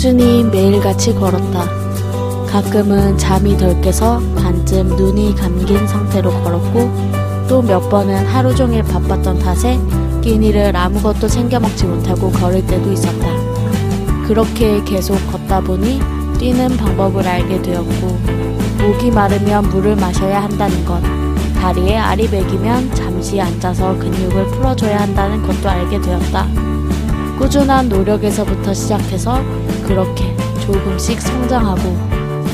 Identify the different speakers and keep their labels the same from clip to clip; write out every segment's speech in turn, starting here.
Speaker 1: 꾸준히 매일같이 걸었다. 가끔은 잠이 덜 깨서 반쯤 눈이 감긴 상태로 걸었고 또 몇 번은 하루 종일 바빴던 탓에 끼니를 아무것도 챙겨 먹지 못하고 걸을 때도 있었다. 그렇게 계속 걷다 보니 뛰는 방법을 알게 되었고 목이 마르면 물을 마셔야 한다는 것, 다리에 알이 매기면 잠시 앉아서 근육을 풀어줘야 한다는 것도 알게 되었다. 꾸준한 노력에서부터 시작해서 그렇게 조금씩 성장하고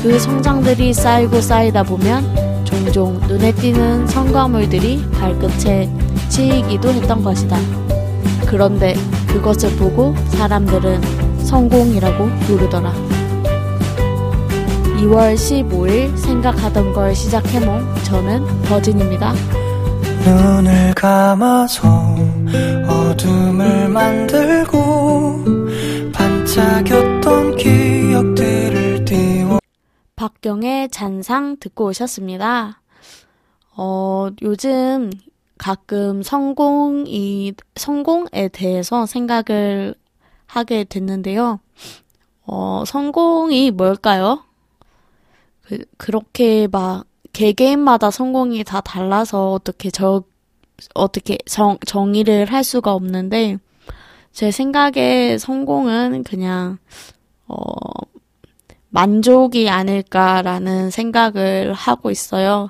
Speaker 1: 그 성장들이 쌓이고 쌓이다 보면 종종 눈에 띄는 성과물들이 발끝에 치이기도 했던 것이다. 그런데 그것을 보고 사람들은 성공이라고 부르더라. 2월 15일 생각하던 걸 시작해몽 저는 버진입니다.
Speaker 2: 눈을 감아서 어둠을 만들고 반짝였던 기억들을 띄워
Speaker 1: 박경의 잔상 듣고 오셨습니다. 어, 요즘 가끔 성공이, 성공에 대해서 생각을 하게 됐는데요. 어, 성공이 뭘까요? 그, 그렇게 막, 개개인마다 성공이 다 달라서 어떻게 저, 어떻게 정, 정의를 할 수가 없는데, 제 생각에 성공은 그냥, 어, 만족이 아닐까라는 생각을 하고 있어요.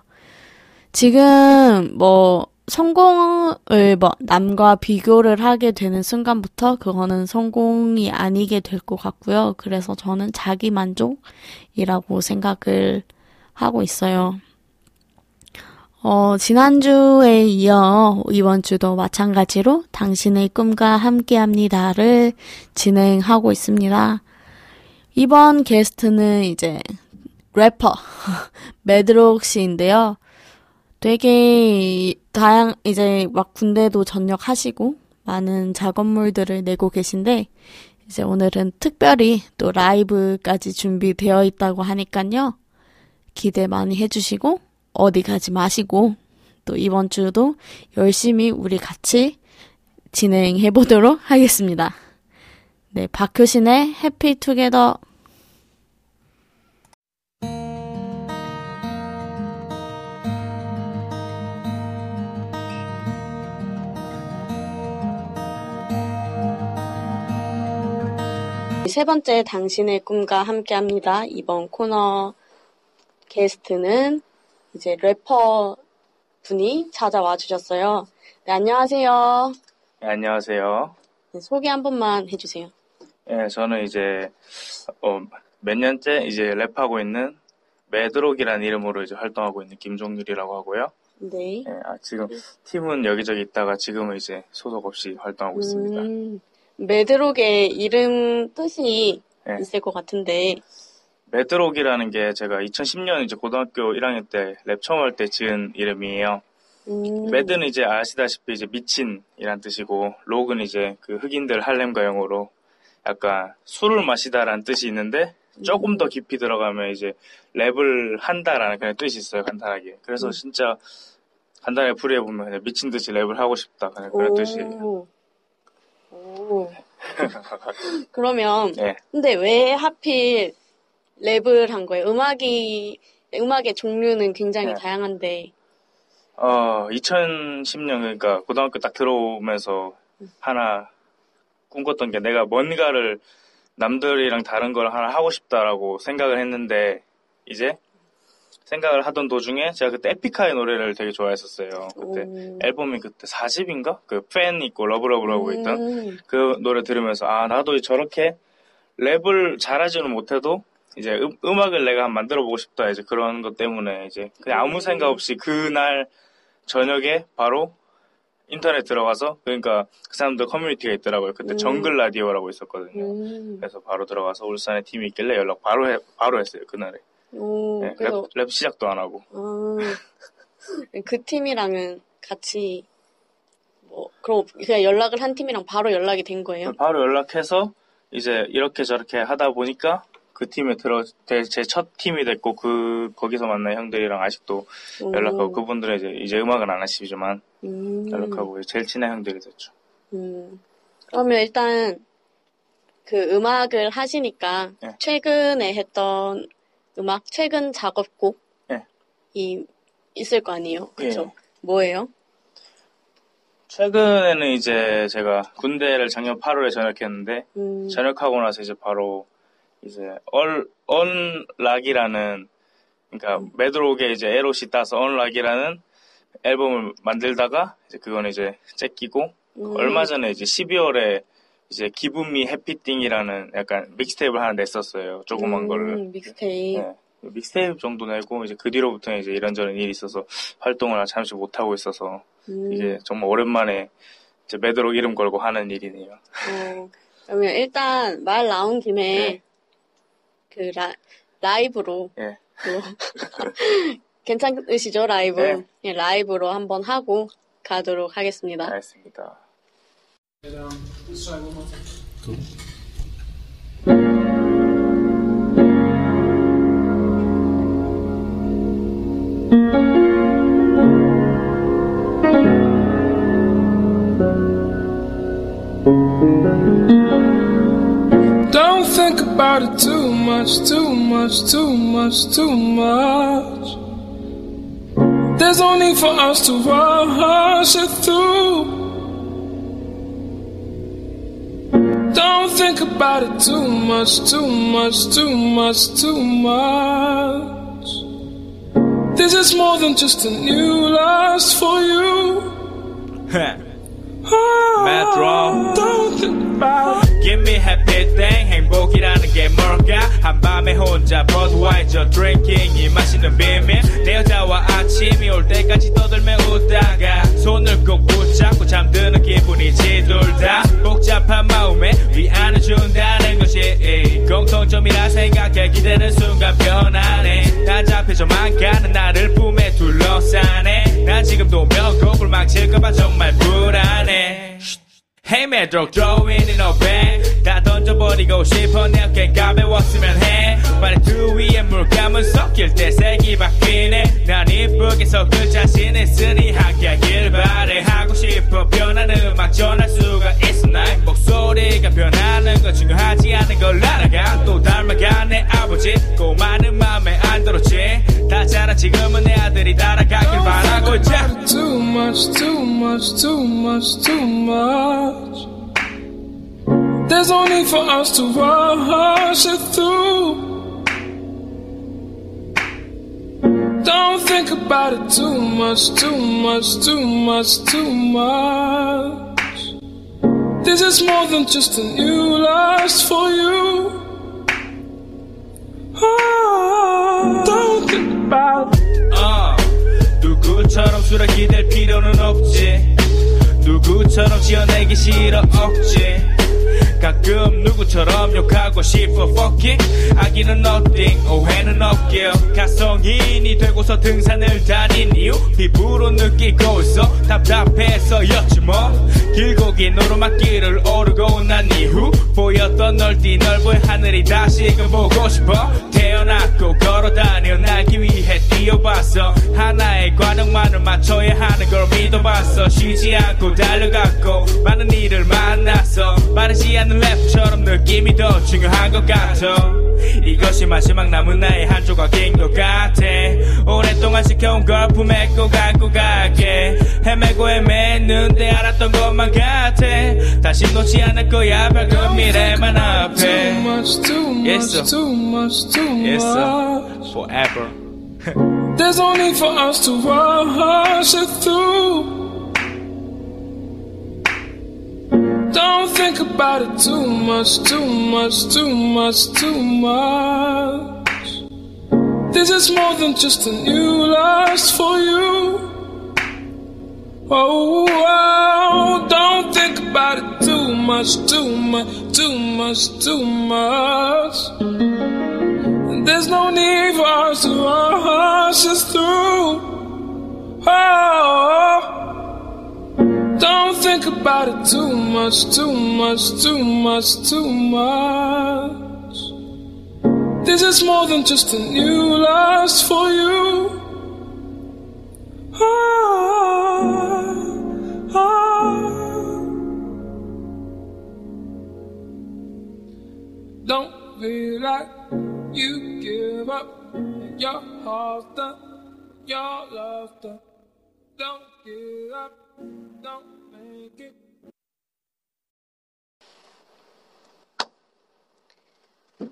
Speaker 1: 지금 뭐 성공을 뭐 남과 비교를 하게 되는 순간부터 그거는 성공이 아니게 될 것 같고요. 그래서 저는 자기 만족이라고 생각을 하고 있어요. 어, 지난주에 이어 이번 주도 마찬가지로 당신의 꿈과 함께 합니다를 진행하고 있습니다. 이번 게스트는 이제 래퍼 매드록 씨인데요. 되게 다양 이제 막 군대도 전역하시고 많은 작업물들을 내고 계신데 이제 오늘은 특별히 또 라이브까지 준비되어 있다고 하니까요. 기대 많이 해주시고 어디 가지 마시고 또 이번 주도 열심히 우리 같이 진행해 보도록 하겠습니다. 네, 박효신의 해피 투게더 세 번째 당신의 꿈과 함께 합니다. 이번 코너 게스트는 이제 래퍼 분이 찾아와 주셨어요. 네, 안녕하세요.
Speaker 3: 네, 안녕하세요.
Speaker 1: 네, 소개 한 번만 해주세요.
Speaker 3: 예, 저는 이제 어, 몇 년째 이제 랩하고 있는 매드록이라는 이름으로 이제 활동하고 있는 김종률이라고 하고요.
Speaker 1: 네.
Speaker 3: 예, 아, 지금 팀은 여기저기 있다가 지금은 이제 소속 없이 활동하고 있습니다.
Speaker 1: 음, 매드록의 이름 뜻이
Speaker 3: 네.
Speaker 1: 있을 것 같은데,
Speaker 3: 매드록이라는 게 제가 2010년 이제 고등학교 1학년 때 랩 처음 할 때 지은 이름이에요.
Speaker 1: 음,
Speaker 3: mad는 이제 아시다시피 이제 미친이란 뜻이고 록은 이제 그 흑인들 할렘가 영어로 약간 술을 마시다라는 뜻이 있는데 조금 더 깊이 들어가면 이제 랩을 한다라는 그냥 뜻이 있어요 간단하게. 그래서
Speaker 1: 음.
Speaker 3: 진짜 간단하게 풀이해 보면 미친 듯이 랩을 하고 싶다 그냥 그런 뜻이에요.
Speaker 1: 오. 오. 그러면,
Speaker 3: 네.
Speaker 1: 근데 왜 하필 랩을 한 거예요? 음악이, 음악의 종류는 굉장히
Speaker 3: 네.
Speaker 1: 다양한데,
Speaker 3: 어 2010년 그러니까 고등학교 딱 들어오면서 하나 꿈꿨던 게 내가 뭔가를 남들이랑 다른 걸 하나 하고 싶다라고 생각을 했는데 이제 생각을 하던 도중에 제가 그때 에픽하이의 노래를 되게 좋아했었어요. 그때
Speaker 1: 오.
Speaker 3: 앨범이 그때 4집인가? 그 팬 있고 Love Love라고 있던
Speaker 1: 음,
Speaker 3: 그 노래 들으면서 아 나도 저렇게 랩을 잘하지는 못해도 이제 음, 악을 내가 만들어 보고 싶다 이제 그런 것 때문에 이제 그냥 아무 생각 없이 그날 저녁에 바로 인터넷 들어가서 그러니까 그 사람들 커뮤니티가 있더라고요. 그때
Speaker 1: 음.
Speaker 3: 정글 라디오라고 있었거든요.
Speaker 1: 음,
Speaker 3: 그래서 바로 들어가서 울산에 팀이 있길래 연락 바로 해, 바로 했어요 그날에.
Speaker 1: 오,
Speaker 3: 네,
Speaker 1: 그래서,
Speaker 3: 랩, 랩 시작도 안 하고.
Speaker 1: 아, 그 팀이랑은 같이, 뭐, 그럼 그냥 연락을 한 팀이랑 바로 연락이 된 거예요?
Speaker 3: 바로 연락해서 이제 이렇게 저렇게 하다 보니까 그 팀에 들어 제 첫 팀이 됐고 그 거기서 만난 형들이랑 아직도
Speaker 1: 오.
Speaker 3: 연락하고 그분들은 이제 이제 음악은 안 하시지만
Speaker 1: 음,
Speaker 3: 연락하고 제일 친한 형들이 됐죠.
Speaker 1: 음. 그러면 일단
Speaker 4: 그 음악을 하시니까
Speaker 5: 네.
Speaker 4: 최근에 했던 음악, 최근 작업곡이
Speaker 5: 네.
Speaker 4: 있을 거 아니에요? 그쵸?
Speaker 5: 예.
Speaker 4: 뭐예요?
Speaker 5: 최근에는 이제 제가 군대를 작년 8월에 전역했는데
Speaker 4: 음,
Speaker 5: 전역하고 나서 이제 바로 이제 얼 언락이라는 그러니까 매드록에 이제 에롯이 따서 언락이라는 앨범을 만들다가 이제 그건 이제 째끼고
Speaker 4: 음,
Speaker 5: 얼마 전에 이제 12월에 이제 기분미 해피띵이라는 약간 믹스테이프를 하나 냈었어요. 조그만
Speaker 4: 음,
Speaker 5: 거를.
Speaker 4: 믹스테이프.
Speaker 5: 네. 믹스테이프 정도 내고 이제 그 뒤로부터는 이제 이런저런 일이 있어서 활동을 잠시 못 하고 있어서
Speaker 4: 음,
Speaker 5: 이게 정말 오랜만에 이제 매드록 이름 걸고 하는 일이네요.
Speaker 4: 어, 그러면 일단 말 나온 김에
Speaker 5: 네.
Speaker 4: 그 라, 라이브로
Speaker 5: 예.
Speaker 4: 또 괜찮으시죠 라이브?
Speaker 5: 네.
Speaker 4: 예, 라이브로 한번 하고 가도록 하겠습니다.
Speaker 5: 알겠습니다.
Speaker 6: Don't think about it too much, too much, too much, too much. There's no need for us to rush it through. Don't think about it too much, too much, too much, too much. This is more than just a new lust for you.
Speaker 3: Metro.
Speaker 6: Ah, don't think about it.
Speaker 3: Give me happy thing 행복이라는 게 뭘까? 한밤에 혼자 버드와이저 드링킹이 마시는 비밀. 내 여자와 아침이 올 때까지 떠들며 웃다가 손을 꼭 붙잡고 잠드는 기분이지 둘다. 복잡한 마음에 위안을 준다는 것이 공통점이라 생각해 기대는 순간 변하네. 난 잡혀져만 가는 나를 품에 둘러싸네. 난 지금도 명곡을 망칠까봐 정말 불안해 Hey 매드록 throw it in a bag 다 던져버리고 싶어 내 어깨 가벼웠으면 해. 발두 위에 물감은 섞일 때 색이 바뀌네. 난 이쁘게 섞을 자신 있으니 함께하길 바래 하고 싶어. 변하는 음악 전할 수가 있어 나의 목소리가 변하는 건 중요하지 않은 걸 알아가. 또 닮아가 내 아버지. 꼬마는 맘에 안 들었지. 다 자라 지금은 내 아들이 따라가길 바라고 있지.
Speaker 6: Too much, too much, too much, too much. There's no need for us to rush it through. Don't think about it too much, too much, too much, too much. This is more than just a new lust for you. Oh, don't think about it.
Speaker 3: 어, 누구처럼 술에 기댈 필요는 없지 누구처럼 지어내기 싫어 억지 가끔 누구처럼 욕하고 싶어. Fucking 아기는 nothing. 오해는 없게요 가성인이 되고서 등산을 다닌 이유? 피부로 느끼고 있어. 답답해서였지 뭐 길고 긴 오르막길을 오르고 난 이후 보였던 넓디 넓은 하늘이 다시금 보고 싶어. 태어났고 걸어다녀 날기 위해 뛰어봤어 하나의 관역만을 맞춰야 하는 걸 믿어봤어 쉬지 않고 달려갔고 많은 일을 만났어 빠르지 않는 랩처럼 느낌이 더 중요한 것 같아 이것이 마지막 남은 나의 한 조각인 것 같아 오랫동안 지켜온 걸 품에 꼭 안고 갈게 헤매고 헤맸는데 알았던 것만 같아 다시 놓지 않을 거야 밝은 미래만
Speaker 6: Too
Speaker 3: 앞에
Speaker 6: much, too much, too much, too
Speaker 3: Yes, sir.
Speaker 6: much.
Speaker 3: forever
Speaker 6: There's no need for us to rush it through. Don't think about it too much, too much, too much, too much. This is more than just a new lust for you. Oh, oh, don't think about it too much, too much, too much, too much. There's no need for us to rush us through. Oh, oh, oh. Don't think about it too much, too much, too much, too much. This is more than just a new lust for you. Oh, oh. Don't feel like you give up your heart your love. Don't give up.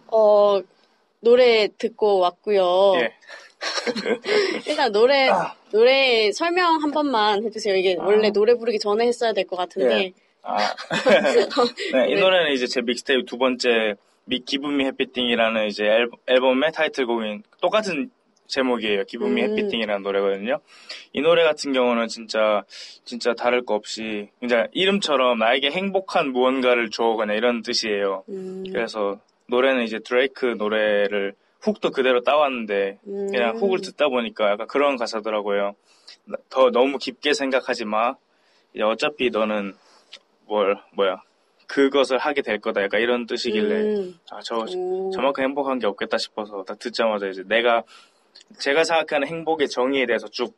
Speaker 4: 어, 노래 듣고 왔고요.
Speaker 3: 예.
Speaker 4: 일단 노래, 노래 설명 한 번만 해주세요. 이게 원래 노래 부르기 전에 했어야 될 것 같은데.
Speaker 3: 예. 아. 네, 이 노래는 이제 제 믹스테이프 두 번째 미 기분미 해피띵이라는 이제 앨, 앨범의 타이틀곡인 똑같은 제목이에요. 기분미
Speaker 4: 음.
Speaker 3: 해피띵이라는 노래거든요. 이 노래 같은 경우는 진짜 진짜 다를 거 없이 그냥 이름처럼 나에게 행복한 무언가를 줘 그냥 이런 뜻이에요.
Speaker 4: 음,
Speaker 3: 그래서 노래는 이제 드레이크 노래를 훅도 그대로 따왔는데
Speaker 4: 음.
Speaker 3: 그냥 훅을 듣다 보니까 약간 그런 가사더라고요. 나- 더 너무 깊게 생각하지 마. 이제 어차피 너는 뭘 뭐야 그것을 하게 될 거다. 약간 이런 뜻이길래
Speaker 4: 음,
Speaker 3: 아저
Speaker 4: 오.
Speaker 3: 저만큼 행복한 게 없겠다 싶어서 딱 듣자마자 이제 내가 제가 생각하는 행복의 정의에 대해서 쭉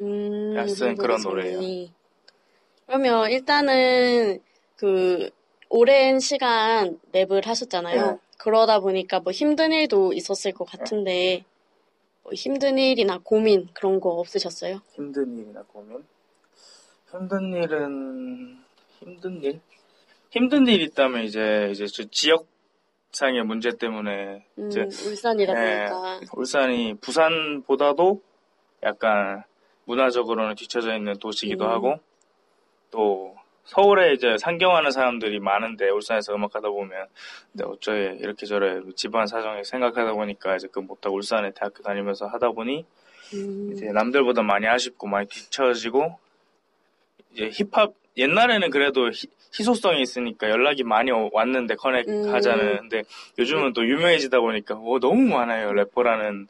Speaker 4: 음,
Speaker 3: 쓴 그런 노래예요.
Speaker 4: 그러면 일단은 그 오랜 시간 랩을 하셨잖아요.
Speaker 3: 네.
Speaker 4: 그러다 보니까 뭐 힘든 일도 있었을 것 같은데 뭐 힘든 일이나 고민 그런 거 없으셨어요?
Speaker 3: 힘든 일이나 고민? 힘든 일은 힘든 일? 힘든 일 있다면 이제 이제 저 지역 상의 문제 때문에
Speaker 4: 음,
Speaker 3: 이제
Speaker 4: 울산이다
Speaker 3: 네,
Speaker 4: 보니까
Speaker 3: 울산이 부산보다도 약간 문화적으로는 뒤쳐져 있는 도시기도
Speaker 4: 음.
Speaker 3: 하고 또 서울에 이제 상경하는 사람들이 많은데 울산에서 음악하다 보면 근데 어쩌에 이렇게 저래 집안 사정에 생각하다 보니까 이제 그 못하고 울산에 대학교 다니면서 하다 보니
Speaker 4: 음,
Speaker 3: 이제 남들보다 많이 아쉽고 많이 뒤처지고 이제 힙합 옛날에는 그래도 희, 희소성이 있으니까 연락이 많이 오- 왔는데 커넥
Speaker 4: 음.
Speaker 3: 하자는 근데 요즘은 또 유명해지다 보니까 오, 너무 많아요 래퍼라는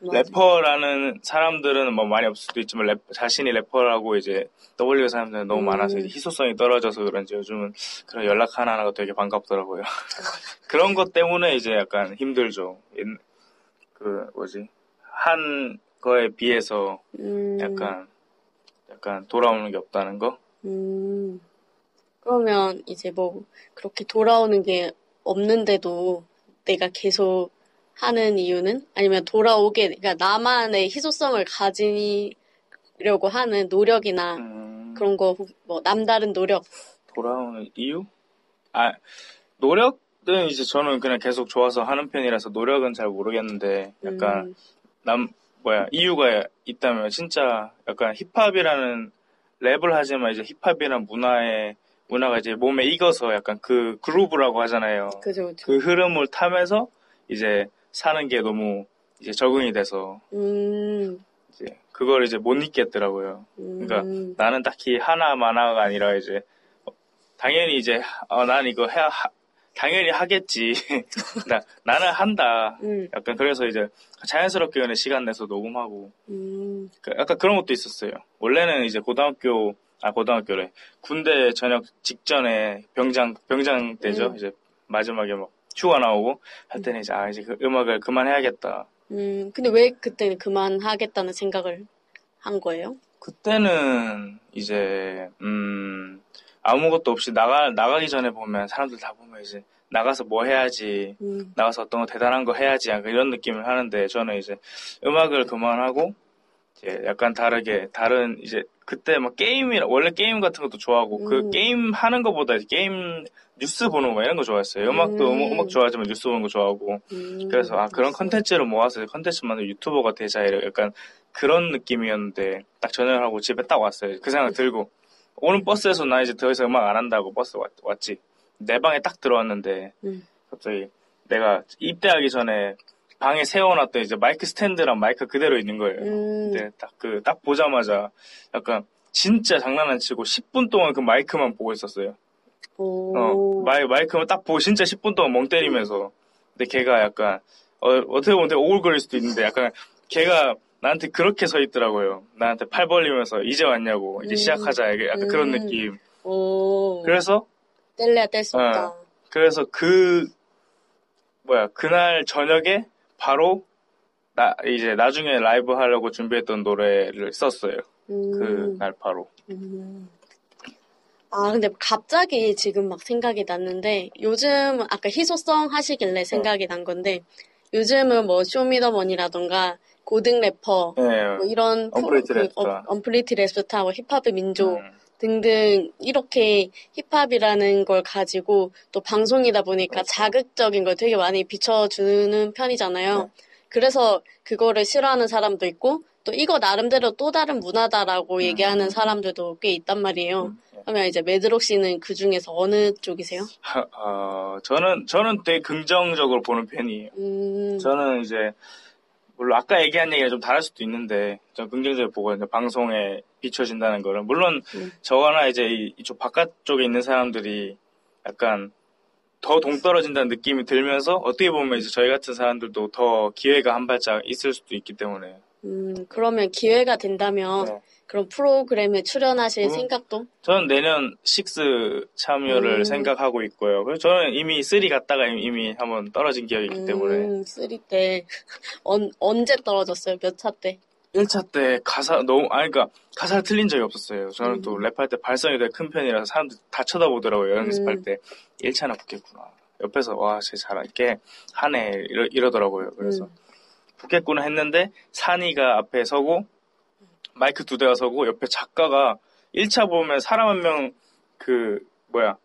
Speaker 4: 맞아.
Speaker 3: 래퍼라는 사람들은 뭐 많이 없을 수도 있지만 래퍼- 자신이 래퍼라고 이제 떠올리는 사람들은 너무
Speaker 4: 음.
Speaker 3: 많아서 희소성이 떨어져서 그런지 요즘은 그런 연락 하나하나가 되게 반갑더라고요. 그런 것 때문에 이제 약간 힘들죠. 옛- 그 뭐지 한 거에 비해서
Speaker 4: 음,
Speaker 3: 약간 약간 돌아오는 게 없다는 거.
Speaker 4: 음, 그러면 이제 뭐 그렇게 돌아오는 게 없는데도 내가 계속 하는 이유는? 아니면 돌아오게 그러니까 나만의 희소성을 가지려고 하는 노력이나
Speaker 3: 음,
Speaker 4: 그런 거 뭐 남다른 노력?
Speaker 3: 돌아오는 이유? 아 노력은 이제 저는 그냥 계속 좋아서 하는 편이라서 노력은 잘 모르겠는데 약간
Speaker 4: 음,
Speaker 3: 남 뭐야 이유가 있다면 진짜 약간 힙합이라는 랩을 하지만 이제 힙합이란 문화에 문화가 이제 몸에 익어서 약간 그 그루브라고 하잖아요.
Speaker 4: 그죠 그죠
Speaker 3: 그 흐름을 타면서 이제 사는 게 너무 이제 적응이 돼서
Speaker 4: 음,
Speaker 3: 이제 그걸 이제 못 잊겠더라고요.
Speaker 4: 음,
Speaker 3: 그러니까 나는 딱히 하나만화가 아니라 이제 어, 당연히 이제 어, 난 이거 해 하- 당연히 하겠지. 나 나는 한다.
Speaker 4: 음,
Speaker 3: 약간 그래서 이제 자연스럽게 그냥 시간 내서 녹음하고
Speaker 4: 음,
Speaker 3: 그 약간 그런 것도 있었어요. 원래는 이제 고등학교 아 고등학교래 군대 전역 직전에 병장 병장 때죠.
Speaker 4: 음.
Speaker 3: 이제 마지막에 막 휴가 나오고 할 때는 이제 아 이제 그 음악을 그만해야겠다.
Speaker 4: 음, 근데 왜 그때는 그만하겠다는 생각을 한 거예요?
Speaker 3: 그때는 이제 음 아무것도 없이 나가 나가기 전에 보면 사람들 다 보면 이제 나가서 뭐 해야지
Speaker 4: 음,
Speaker 3: 나가서 어떤 거 대단한 거 해야지 약간 이런 느낌을 하는데 저는 이제 음악을 그만하고 이제 약간 다르게 다른 이제 그때 막 게임이 원래 게임 같은 것도 좋아하고 그
Speaker 4: 음.
Speaker 3: 게임 하는 것보다 게임 뉴스 보는 거 이런 거 좋아했어요. 음악도
Speaker 4: 음.
Speaker 3: 음, 음악 좋아하지만 뉴스 보는 거 좋아하고
Speaker 4: 음,
Speaker 3: 그래서 아 그런 컨텐츠를 모아서 컨텐츠 만든 유튜버가 되자 이런 약간 그런 느낌이었는데 딱 전화를 하고 집에 딱 왔어요. 그 생각 들고 오는 버스에서 나 이제 더 이상 음악 안 한다고 버스 왔, 왔지. 내 방에 딱 들어왔는데
Speaker 4: 음.
Speaker 3: 갑자기 내가 입대하기 전에 방에 세워놨던 이제 마이크 스탠드랑 마이크 그대로 있는 거예요.
Speaker 4: 음,
Speaker 3: 근데 딱 그 딱 보자마자 약간 진짜 장난 안 치고 10분 동안 그 마이크만 보고 있었어요.
Speaker 4: 오,
Speaker 3: 어, 마이, 마이크만 딱 보고 진짜 10분 동안 멍 때리면서. 근데 걔가 약간, 어, 어떻게 보면 되게 오글거릴 수도 있는데 약간 걔가 나한테 그렇게 서 있더라고요. 나한테 팔 벌리면서 이제 왔냐고, 이제
Speaker 4: 음.
Speaker 3: 시작하자. 약간 그런
Speaker 4: 음.
Speaker 3: 느낌.
Speaker 4: 오,
Speaker 3: 그래서,
Speaker 4: 뗄래야 뗄 수 없다.
Speaker 3: 어. 그래서 그, 뭐야, 그날 저녁에 바로 나, 이제 나중에 라이브 하려고 준비했던 노래를 썼어요.
Speaker 4: 음,
Speaker 3: 그날 바로.
Speaker 4: 음. 아, 근데 갑자기 지금 막 생각이 났는데, 요즘, 아까 희소성 하시길래 생각이 난 건데, 요즘은 뭐, 쇼미더머니라던가, 고등 래퍼,
Speaker 3: 예.
Speaker 4: 뭐 이런
Speaker 3: 언프리티
Speaker 4: 그
Speaker 3: 랩스타.
Speaker 4: 어- 언프리티 랩스타, 뭐 힙합의 민족
Speaker 3: 음.
Speaker 4: 등등 이렇게 힙합이라는 걸 가지고 또 방송이다 보니까
Speaker 3: 그렇죠.
Speaker 4: 자극적인 걸 되게 많이 비춰주는 편이잖아요.
Speaker 3: 네.
Speaker 4: 그래서 그거를 싫어하는 사람도 있고 또 이거 나름대로 또 다른 문화다라고 얘기하는 사람들도 꽤 있단 말이에요.
Speaker 3: 음, 예.
Speaker 4: 그러면 이제 매드록 씨는 그 중에서 어느 쪽이세요?
Speaker 3: 하- 어, 저는 저는 되게 긍정적으로 보는 편이에요.
Speaker 4: 음,
Speaker 3: 저는 이제 물론 아까 얘기한 얘기가 좀 다를 수도 있는데 저 긍정적으로 보거든요. 방송에 비춰진다는 거는 물론
Speaker 4: 음.
Speaker 3: 저거나 이제 이- 이쪽 바깥쪽에 있는 사람들이 약간 더 동떨어진다는 느낌이 들면서 어떻게 보면 이제 저희 같은 사람들도 더 기회가 한 발짝 있을 수도 있기 때문에
Speaker 4: 음, 그러면 기회가 된다면
Speaker 3: 네.
Speaker 4: 그런 프로그램에 출연하실
Speaker 3: 음.
Speaker 4: 생각도?
Speaker 3: 저는 내년 식스 참여를
Speaker 4: 음.
Speaker 3: 생각하고 있고요. 그래서 저는 이미 three 갔다가 이미 한번 떨어진 기억이 있기 때문에
Speaker 4: 음, three 때 언, 언제 떨어졌어요? 몇 차 때?
Speaker 3: 1차 때 가사 너무 아니 그러니까 가사를 틀린 적이 없었어요. 저는 또
Speaker 4: 음.
Speaker 3: 랩할 때 발성이 되게 큰 편이라서 사람들 다 쳐다보더라고요. 연습할
Speaker 4: 음.
Speaker 3: 때 1차나 붙겠구나. 옆에서 와 쟤 잘할게 하네 이러, 이러더라고요. 그래서
Speaker 4: 음.
Speaker 3: 붙겠구나 했는데 산이가 앞에 서고 마이크 두 대가 서고 옆에 작가가 1차 보면 사람 한 명 그 뭐야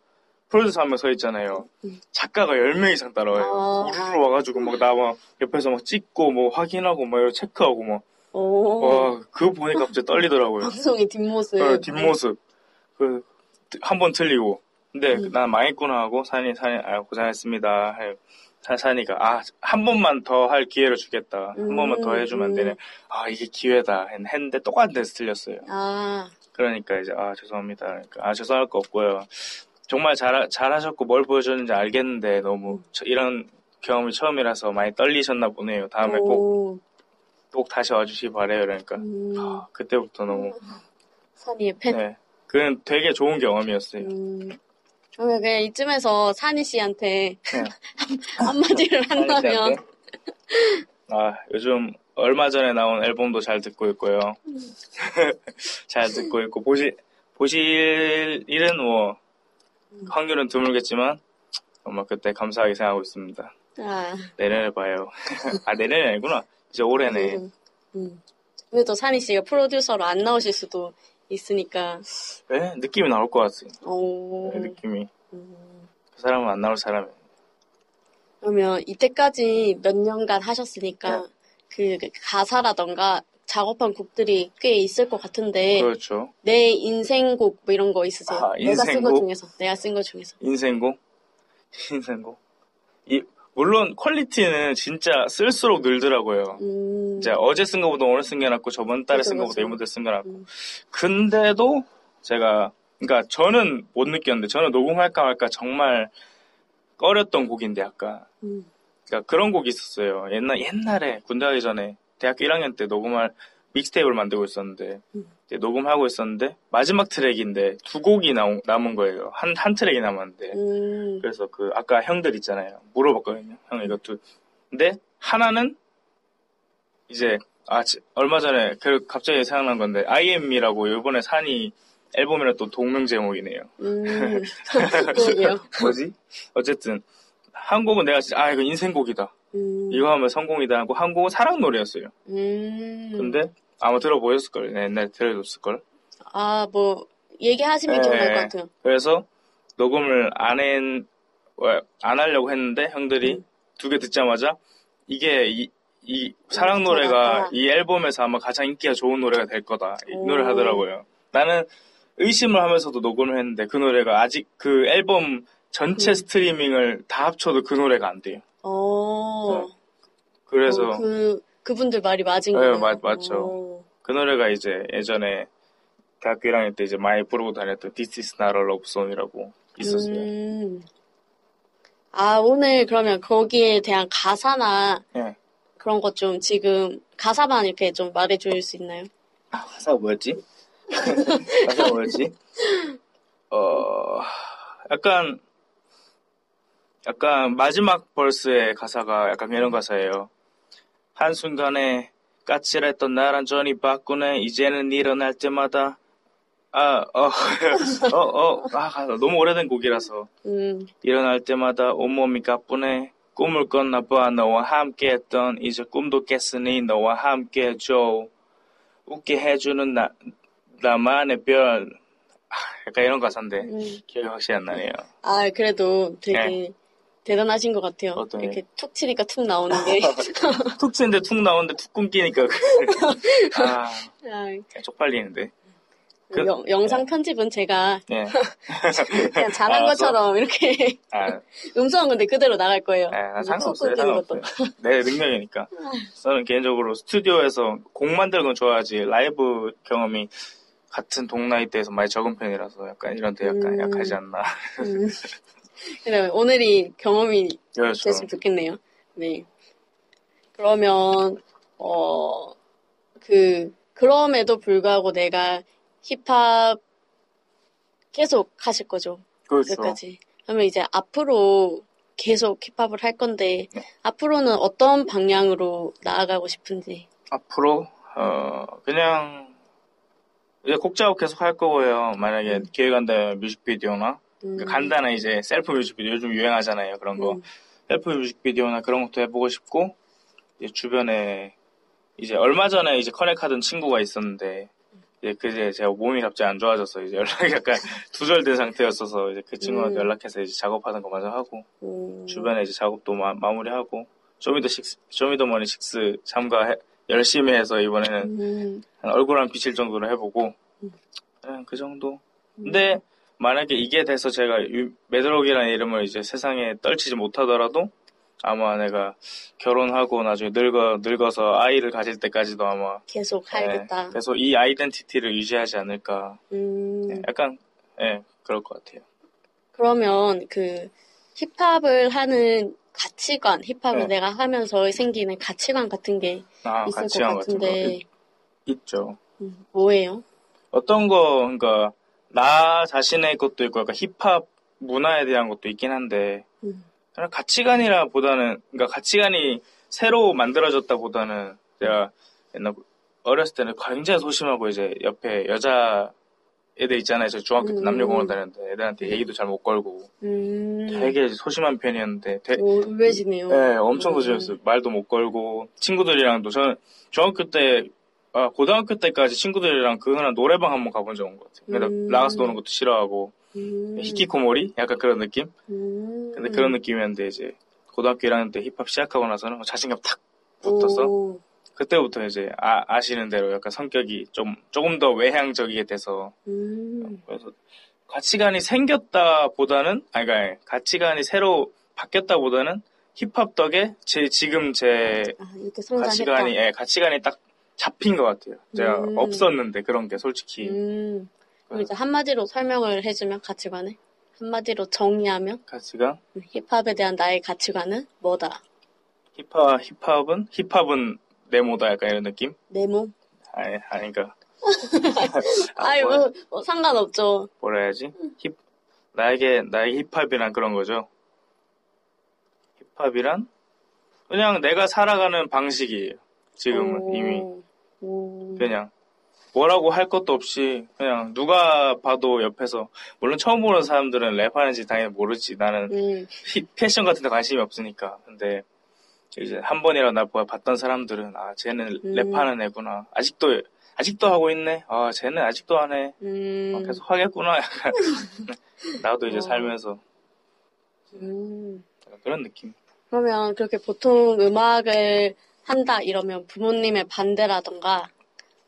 Speaker 3: 프로듀서 한 명 서 있잖아요. 작가가 10명 이상 따라와요.
Speaker 4: 음. 아.
Speaker 3: 우르르 와가지고 막 나 막 옆에서 막 찍고 뭐 확인하고 막 체크하고 막
Speaker 4: 오,
Speaker 3: 와, 그거 보니까 갑자기 떨리더라고요.
Speaker 4: 방송의 뒷모습.
Speaker 3: 어, 뒷모습. 그, 한 번 틀리고. 근데
Speaker 4: 음.
Speaker 3: 난 망했구나 하고, 산이, 산이, 아, 고생했습니다. 해. 사- 산이가, 아, 한 번만 더 할 기회를 주겠다. 한
Speaker 4: 음,
Speaker 3: 번만 더 해주면 안 되네.
Speaker 4: 음.
Speaker 3: 아, 이게 기회다. 했- 했는데 똑같은 데서 틀렸어요.
Speaker 4: 아,
Speaker 3: 그러니까 이제, 아, 죄송합니다. 그러니까, 아, 죄송할 거 없고요. 정말 잘, 잘하셨고 뭘 보여줬는지 알겠는데, 너무,
Speaker 4: 음.
Speaker 3: 저- 이런 경험이 처음이라서 많이 떨리셨나 보네요. 다음에 꼭,
Speaker 4: 오,
Speaker 3: 꼭 다시 와주시기 바래요. 그러니까.
Speaker 4: 음,
Speaker 3: 아, 그때부터 너무,
Speaker 4: 산이의 팬.
Speaker 3: 네. 그건 되게 좋은 경험이었어요.
Speaker 4: 음, 그러면 그냥 이쯤에서 산이 씨한테
Speaker 3: 네.
Speaker 4: 한마디를 한다면.
Speaker 3: 아, 요즘 얼마 전에 나온 앨범도 잘 듣고 있고요. 잘 듣고 있고, 보시, 보실 일은 뭐, 확률은 드물겠지만, 정말 그때 감사하게 생각하고 있습니다.
Speaker 4: 아,
Speaker 3: 내년에 봐요. 아, 내년이 아니구나. 이제 올해네.
Speaker 4: 음, 음. 근데 또 산이 씨가 프로듀서로 안 나오실 수도 있으니까,
Speaker 3: 네, 느낌이 나올 것 같아요.
Speaker 4: 오,
Speaker 3: 네, 느낌이.
Speaker 4: 음.
Speaker 3: 그 사람은 안 나올 사람이에요.
Speaker 4: 그러면 이때까지 몇 년간 하셨으니까,
Speaker 3: 네.
Speaker 4: 그, 그 가사라던가 작업한 곡들이 꽤 있을 것 같은데,
Speaker 3: 그렇죠.
Speaker 4: 내 인생곡 뭐 이런 거 있으세요?
Speaker 3: 아,
Speaker 4: 내가 쓴거
Speaker 3: 인생곡?
Speaker 4: 중에서, 내가 쓴 거 중에서.
Speaker 3: 인생곡? 인생곡? 이, 물론 퀄리티는 진짜 쓸수록 늘더라고요.
Speaker 4: 음,
Speaker 3: 이제 어제 쓴 거보다 오늘 쓴 게 낫고 저번 달에
Speaker 4: 맞아,
Speaker 3: 쓴 거보다
Speaker 4: 맞아.
Speaker 3: 이번 달에 쓴 게 낫고.
Speaker 4: 음.
Speaker 3: 근데도 제가 그러니까 저는 못 느꼈는데 저는 녹음할까 말까 정말 꺼렸던 곡인데 약간
Speaker 4: 음.
Speaker 3: 그러니까 그런 곡이 있었어요. 옛날 옛날에 군대 가기 전에 대학교 1학년 때 녹음할 믹스테이프를 만들고 있었는데
Speaker 4: 음.
Speaker 3: 녹음하고 있었는데 마지막 트랙인데 두 곡이 나온, 남은 거예요. 한 한 트랙이 남았는데
Speaker 4: 음,
Speaker 3: 그래서 그 아까 형들 있잖아요. 물어봤거든요. 형 이거 두. 근데 하나는 이제 아 지- 얼마 전에 그 갑자기 생각난 건데 IM이라고 이번에 산이 앨범이랑 또 동명 제목이네요.
Speaker 4: 음.
Speaker 3: 뭐지? 어쨌든 한 곡은 내가 진짜 아 이거 인생곡이다.
Speaker 4: 음,
Speaker 3: 이거 하면 성공이다 하고 한 곡은 사랑 노래였어요.
Speaker 4: 음.
Speaker 3: 근데 아마 들어보셨을 걸. 옛날에 들어줬을 걸.
Speaker 4: 아, 뭐, 얘기하시면
Speaker 3: 네.
Speaker 4: 기억날 것 같아요.
Speaker 3: 그래서 녹음을 안, 했, 왜, 안 하려고 했는데 형들이
Speaker 4: 음.
Speaker 3: 두개 듣자마자 이게 이, 이 사랑
Speaker 4: 음,
Speaker 3: 노래가
Speaker 4: 잘한다.
Speaker 3: 이 앨범에서 아마 가장 인기가 좋은 노래가 될 거다. 이
Speaker 4: 오.
Speaker 3: 노래를 하더라고요. 나는 의심을 하면서도 녹음을 했는데 그 노래가 아직 그 앨범 전체
Speaker 4: 음.
Speaker 3: 스트리밍을 다 합쳐도 그 노래가 안 돼요.
Speaker 4: 어,
Speaker 3: 그래서
Speaker 4: 어, 그, 그분들 말이 맞은
Speaker 3: 네,
Speaker 4: 거예요.
Speaker 3: 맞- 맞죠.
Speaker 4: 어,
Speaker 3: 그 노래가 이제 예전에 대학교 1학년 때 이제 많이 부르고 다녔던 This is not a love song이라고 있었어요.
Speaker 4: 음. 아, 오늘 그러면 거기에 대한 가사나
Speaker 3: 예.
Speaker 4: 그런 것 좀 지금 가사만 이렇게 좀 말해 줄 수 있나요?
Speaker 3: 아, 가사가 뭐였지? 가사가 뭐였지? 어, 약간, 약간 마지막 벌스의 가사가 약간 이런 가사예요. 한순간에 까칠했던 나란 전이 바꾸네. 이제는 일어날 때마다 아, 어, 어, 어, 아, 가사 너무 오래된 곡이라서.
Speaker 4: 음,
Speaker 3: 일어날 때마다 온몸이 가뿐해. 꿈을 꿨나 봐, 너와 함께 했던, 이제 꿈도 깼으니 너와 함께 해줘. 웃게 해주는 나, 나만의 별. 아, 약간 이런 가사인데,
Speaker 4: 음.
Speaker 3: 기억이 확실히 안 나네요.
Speaker 4: 아, 그래도 되게 대단하신 것 같아요.
Speaker 3: 네. 어떤
Speaker 4: 이렇게 툭 치니까 툭 나오는 게.
Speaker 3: 툭 치는데 툭 나오는데 툭 끊기니까. 아,
Speaker 4: 아,
Speaker 3: 쪽팔리는데. 그-
Speaker 4: 영, 영상 편집은 제가
Speaker 3: 예.
Speaker 4: 그냥 잘한
Speaker 3: 알았어.
Speaker 4: 것처럼 이렇게
Speaker 3: 아,
Speaker 4: 음소한 건데 그대로 나갈 거예요.
Speaker 3: 아,
Speaker 4: 툭
Speaker 3: 상관없어요. 상관없어요. 내 능력이니까. 저는 개인적으로 스튜디오에서 곡 만드는 건 좋아하지, 라이브 경험이 같은 동나이대에서 많이 적은 편이라서 약간 이런 데 약간
Speaker 4: 음.
Speaker 3: 약하지 않나.
Speaker 4: 음. 오늘이 경험이
Speaker 3: 그렇죠.
Speaker 4: 됐으면 좋겠네요. 네. 그러면 어 그 그럼에도 불구하고 내가 힙합 계속 하실 거죠.
Speaker 3: 그렇죠.
Speaker 4: 끝까지. 그러면 이제 앞으로 계속 힙합을 할 건데
Speaker 3: 네.
Speaker 4: 앞으로는 어떤 방향으로 나아가고 싶은지.
Speaker 3: 앞으로, 어, 그냥, 이제 곡 작업 계속 할 거고요. 만약에 기회가 간다면 뮤직비디오나,
Speaker 4: 음.
Speaker 3: 그 간단한 이제 셀프 뮤직비디오, 요즘 유행하잖아요. 그런 거.
Speaker 4: 음.
Speaker 3: 셀프 뮤직비디오나 그런 것도 해보고 싶고, 이제 주변에, 이제 얼마 전에 이제 connect하던 친구가 있었는데, 이제 그제 제가 몸이 갑자기 안 좋아져서 이제 연락이 약간 두절된 상태였어서 이제 그 친구한테
Speaker 4: 음.
Speaker 3: 연락해서 이제 작업하는 거 마저 하고,
Speaker 4: 음.
Speaker 3: 주변에 이제 작업도 마, 마무리하고, 쇼미더 식스, 쇼미더머니 식스 참가 열심히 해서 이번에는
Speaker 4: 음.
Speaker 3: 한 얼굴 한 비칠 정도로 해보고, 그냥 그 정도. 근데 만약에 이게 돼서 제가 유- 매드록이라는 이름을 이제 세상에 떨치지 못하더라도 아마 내가 결혼하고 나중에 늙어 늙어서 아이를 가질 때까지도 아마
Speaker 4: 계속 하겠다.
Speaker 3: 예, 계속 이 아이덴티티를 유지하지 않을까.
Speaker 4: 음.
Speaker 3: 예, 약간 예 그럴 것 같아요.
Speaker 4: 그러면 그 힙합을 하는 가치관, 힙합을
Speaker 3: 네.
Speaker 4: 내가 하면서 생기는 가치관 같은 게
Speaker 3: 아
Speaker 4: 있을 것
Speaker 3: 같은
Speaker 4: 같은데
Speaker 3: 있, 있죠.
Speaker 4: 음, 뭐예요?
Speaker 3: 어떤 거 그러니까 나 자신의 것도 있고 약간 힙합 문화에 대한 것도 있긴 한데
Speaker 4: 음.
Speaker 3: 가치관이라 보다는 그러니까 가치관이 새로 만들어졌다 보다는 제가 옛날 어렸을 때는 굉장히 소심하고 이제 옆에 여자 애들 있잖아요. 저 중학교 때
Speaker 4: 음.
Speaker 3: 남녀공원 다녔는데 애들한테 얘기도 잘 못 걸고
Speaker 4: 음.
Speaker 3: 되게 소심한 편이었는데 되,
Speaker 4: 오, 의외지네요.
Speaker 3: 네, 엄청
Speaker 4: 음.
Speaker 3: 소심했어요. 말도 못 걸고 친구들이랑도 저는 중학교 때 아, 고등학교 때까지 친구들이랑 그거나 노래방 한번 가본 적 온 것 같아요. 근데
Speaker 4: 음.
Speaker 3: 나가서 노는 것도 싫어하고
Speaker 4: 음.
Speaker 3: 히키코모리 약간 그런 느낌?
Speaker 4: 음.
Speaker 3: 근데 그런 느낌이었는데 이제 고등학교 1학년 때 힙합 시작하고 나서는 자신감 탁 붙어서
Speaker 4: 오.
Speaker 3: 그때부터 이제 아, 아시는 대로 약간 성격이 좀 조금 더 외향적이게 돼서
Speaker 4: 음.
Speaker 3: 그래서 가치관이 생겼다 보다는 아니 그러니까 가치관이 새로 바뀌었다 보다는 힙합 덕에 제 지금 제
Speaker 4: 아.
Speaker 3: 가치관이 예, 가치관이 딱 잡힌 것 같아요. 제가
Speaker 4: 음.
Speaker 3: 없었는데 그런 게 솔직히
Speaker 4: 음. 그럼 이제 한마디로 설명을 해주면 가치관을 한마디로 정의하면
Speaker 3: 가치관
Speaker 4: 음, 힙합에 대한 나의 가치관은 뭐다?
Speaker 3: 힙합 힙합은 힙합은 네모다 약간 이런 느낌?
Speaker 4: 네모?
Speaker 3: 아니 아니까
Speaker 4: 아이
Speaker 3: 뭐야?
Speaker 4: 뭐, 뭐 상관없죠.
Speaker 3: 뭐라 해야지? 힙 나에게 나의 힙합이란 그런 거죠. 힙합이란 그냥 내가 살아가는 방식이에요. 지금은
Speaker 4: 오.
Speaker 3: 이미
Speaker 4: 오.
Speaker 3: 그냥 뭐라고 할 것도 없이 그냥 누가 봐도 옆에서 물론 처음 보는 사람들은 랩하는지 당연히 모르지 나는
Speaker 4: 음.
Speaker 3: 힙- 패션 같은 데 관심이 없으니까 근데 이제 한 번이라도 날 보- 봤던 사람들은 아 쟤는
Speaker 4: 음.
Speaker 3: 랩하는 애구나 아직도 아직도 하고 있네 아 쟤는 아직도 하네
Speaker 4: 음.
Speaker 3: 어, 계속 하겠구나 약간 나도 이제
Speaker 4: 어.
Speaker 3: 살면서
Speaker 4: 음.
Speaker 3: 그런 느낌
Speaker 4: 그러면 그렇게 보통 음악을 한다 이러면 부모님의 반대라던가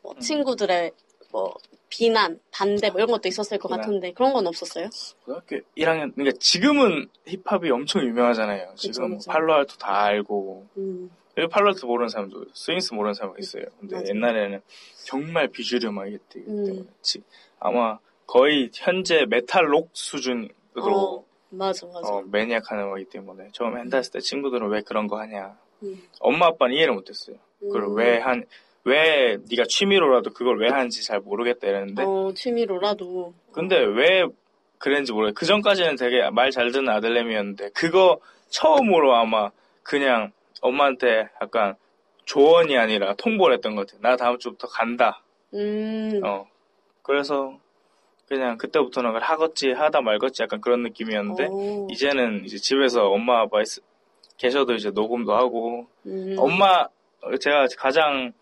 Speaker 4: 뭐 친구들의 뭐 비난, 반대 뭐 이런 것도 있었을 것
Speaker 3: 비난.
Speaker 4: 같은데 그런 건 없었어요?
Speaker 3: 고등학교 1학년 그러니까 지금은 힙합이 엄청 유명하잖아요 지금 뭐
Speaker 4: 그쵸.
Speaker 3: 팔로알토 다 알고
Speaker 4: 음.
Speaker 3: 팔로알토 모르는 사람도 스윙스 모르는 사람 있어요 근데
Speaker 4: 맞아요.
Speaker 3: 옛날에는 정말 비주류 음악이었기
Speaker 4: 음.
Speaker 3: 때문에 지- 아마 거의 현재 메탈록 수준으로
Speaker 4: 어, 맞아, 맞아.
Speaker 3: 어, 매니악한 음악이기 때문에 처음에 한다 했을 때 친구들은 왜 그런 거 하냐
Speaker 4: 음.
Speaker 3: 엄마 아빠는 이해를 못했어요 그걸
Speaker 4: 음.
Speaker 3: 왜 한 왜 네가 취미로라도 그걸 왜 하는지 잘 모르겠다 이랬는데
Speaker 4: 어, 취미로라도.
Speaker 3: 근데 왜 그랬는지 모르겠어요 그 전까지는 되게 말 잘 듣는 아들내미였는데 그거 처음으로 아마 그냥 엄마한테 약간 조언이 아니라 통보를 했던 것 같아요 나 다음 주부터 간다
Speaker 4: 음.
Speaker 3: 어 그래서
Speaker 7: 그냥 그때부터는 하겠지 하다 말겠지 약간 그런 느낌이었는데
Speaker 4: 오.
Speaker 7: 이제는 이제 집에서 엄마 아빠 있- 계셔도 이제 녹음도 하고
Speaker 4: 음.
Speaker 7: 엄마 제가 가장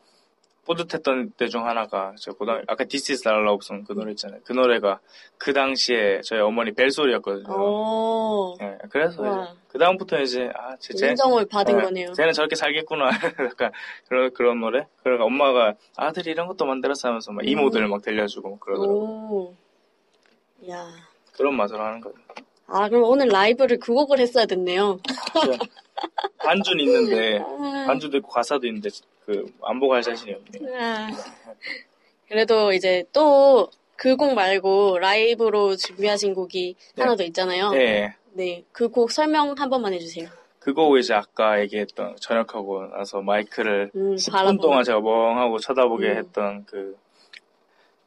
Speaker 7: 뿌듯했던 때 중 하나가 저 고등 아까 This is Our Love Song 그 노래 있잖아요. 그 노래가 그 당시에 저희 어머니 벨소리였거든요.
Speaker 4: 오.
Speaker 7: 예, 그래서 그 다음부터 이제 아, 제, 제-
Speaker 4: 인정을 받은
Speaker 7: 예,
Speaker 4: 거네요.
Speaker 7: 쟤는 저렇게 살겠구나. 약간 그런 그런 노래. 그러니까 엄마가 아들이 이런 것도 만들었어 하면서 막 이모들 막 들려주고 그러더라고.
Speaker 4: 오. 야.
Speaker 7: 그런 맛으로 하는 거예요.
Speaker 4: 아, 그럼 오늘 라이브를 그 곡을 했어야 됐네요.
Speaker 7: 반주는 있는데
Speaker 4: 아.
Speaker 7: 반주도 있고 가사도 있는데 그 안보고 할 자신이 없네요.
Speaker 4: 아. 그래도 이제 또 그 곡 말고 라이브로 준비하신 곡이
Speaker 7: 네.
Speaker 4: 하나 더 있잖아요.
Speaker 7: 네.
Speaker 4: 네. 그 곡 설명 한 번만 해주세요.
Speaker 7: 그거 이제 아까 얘기했던 저녁하고 나서 마이크를
Speaker 4: 음,
Speaker 7: 10분
Speaker 4: 바라보고.
Speaker 7: 동안 제가 멍하고 쳐다보게
Speaker 4: 음.
Speaker 7: 했던 그,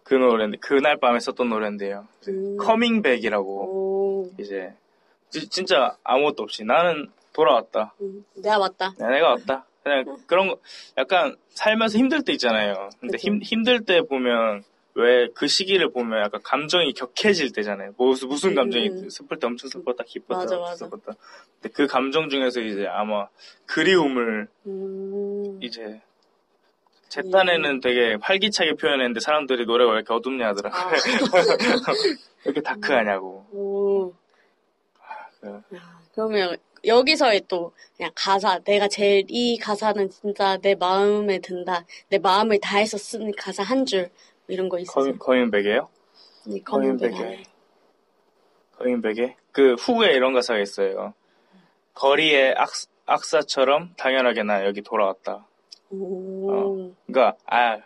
Speaker 7: 그 노래인데, 그날 밤에 썼던 노래인데요.
Speaker 4: 음.
Speaker 7: 커밍백이라고,
Speaker 4: 오.
Speaker 7: 이제, 지- 진짜 아무것도 없이 나는 돌아왔다.
Speaker 4: 음, 내가 맞다.
Speaker 7: 네, 내가 왔다. 그냥 그런 거, 약간 살면서 힘들 때 있잖아요. 근데. 힘, 힘들 때 보면, 왜 그 시기를 보면 약간 감정이 격해질 때잖아요. 무슨, 무슨
Speaker 4: 음,
Speaker 7: 감정이,
Speaker 4: 음.
Speaker 7: 슬플 때 엄청 슬펐다, 기뻤다,
Speaker 4: 맞아, 맞아.
Speaker 7: 슬펐다. 근데 그 감정 중에서 이제 아마 그리움을
Speaker 4: 음.
Speaker 7: 이제 제 딴에는 되게 활기차게 표현했는데 사람들이 노래가 왜 이렇게 어둡냐 하더라고요.
Speaker 4: 아.
Speaker 7: 왜 이렇게 다크하냐고.
Speaker 4: 오.
Speaker 7: 그,
Speaker 4: 야, 그러면 여기서의 또 그냥 가사 내가 제일 이 가사는 진짜 내 마음에 든다 내 마음을 다해서 쓴 가사 한 줄 이런 거?
Speaker 7: 이
Speaker 4: coming
Speaker 7: back coming back에.
Speaker 4: 안에.
Speaker 7: coming back에? 그 후에 이런 가사가 있어요. 거리의 악, 악사처럼 당연하게 나 여기 돌아왔다.
Speaker 4: 오.
Speaker 7: 그니까, 아,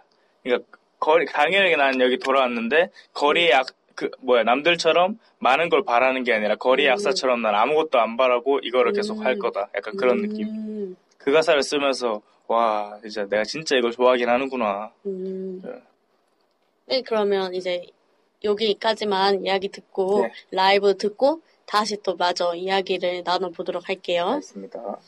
Speaker 7: 그니까, 거리, 당연하게 난 여기 돌아왔는데, 거리의 악, 그, 뭐야, 남들처럼 많은 걸 바라는 게 아니라, 거리의
Speaker 4: 음.
Speaker 7: 악사처럼 난 아무것도 안 바라고 이거를 계속
Speaker 4: 음.
Speaker 7: 할 거다. 약간 그런
Speaker 4: 음.
Speaker 7: 느낌. 그 가사를 쓰면서, 와, 진짜 내가 진짜 이걸 좋아하긴 하는구나.
Speaker 4: 음.
Speaker 7: 네.
Speaker 4: 네, 그러면 이제 여기까지만 이야기 듣고
Speaker 7: 네.
Speaker 4: 라이브 듣고 다시 또 마저 이야기를 나눠보도록 할게요.
Speaker 7: 알겠습니다.